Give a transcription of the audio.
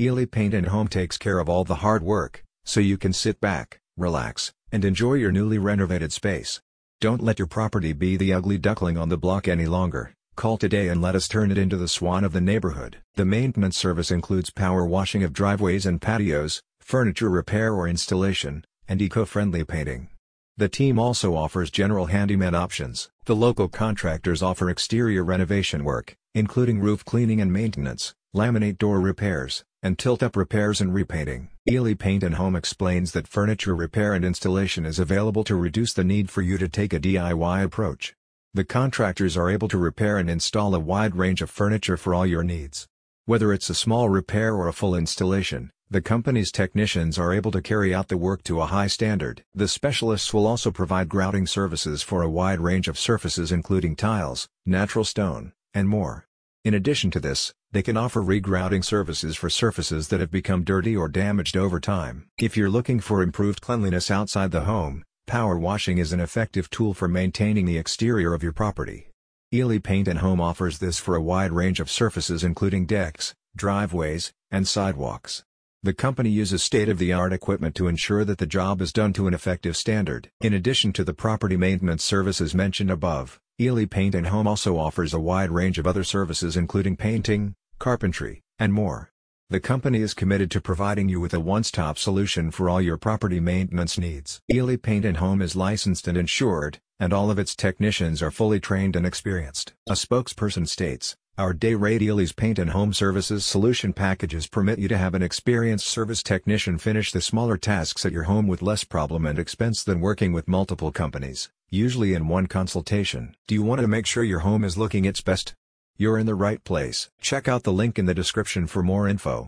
Ely Paint and Home takes care of all the hard work, so you can sit back, relax, and enjoy your newly renovated space. Don't let your property be the ugly duckling on the block any longer. Call today and let us turn it into the swan of the neighborhood. The maintenance service includes power washing of driveways and patios, furniture repair or installation, and eco-friendly painting. The team also offers general handyman options. The local contractors offer exterior renovation work, including roof cleaning and maintenance, laminate door repairs, and tilt-up repairs and repainting. Ely Paint and Home explains that furniture repair and installation is available to reduce the need for you to take a DIY approach. The contractors are able to repair and install a wide range of furniture for all your needs. Whether it's a small repair or a full installation, the company's technicians are able to carry out the work to a high standard. The specialists will also provide grouting services for a wide range of surfaces including tiles, natural stone, and more. In addition to this, they can offer regrouting services for surfaces that have become dirty or damaged over time. If you're looking for improved cleanliness outside the home, Power washing is an effective tool for maintaining the exterior of your property. Ely Paint and Home offers this for a wide range of surfaces including decks, driveways, and sidewalks. The company uses state-of-the-art equipment to ensure that the job is done to an effective standard. In addition to the property maintenance services mentioned above, Ely Paint and Home also offers a wide range of other services including painting, carpentry, and more. The company is committed to providing you with a one-stop solution for all your property maintenance needs. Ely Paint and Home is licensed and insured, and all of its technicians are fully trained and experienced. A spokesperson states, our day rate Ely's Paint and Home Services solution packages permit you to have an experienced service technician finish the smaller tasks at your home with less problem and expense than working with multiple companies, usually in one consultation. Do you want to make sure your home is looking its best? You're in the right place. Check out the link in the description for more info.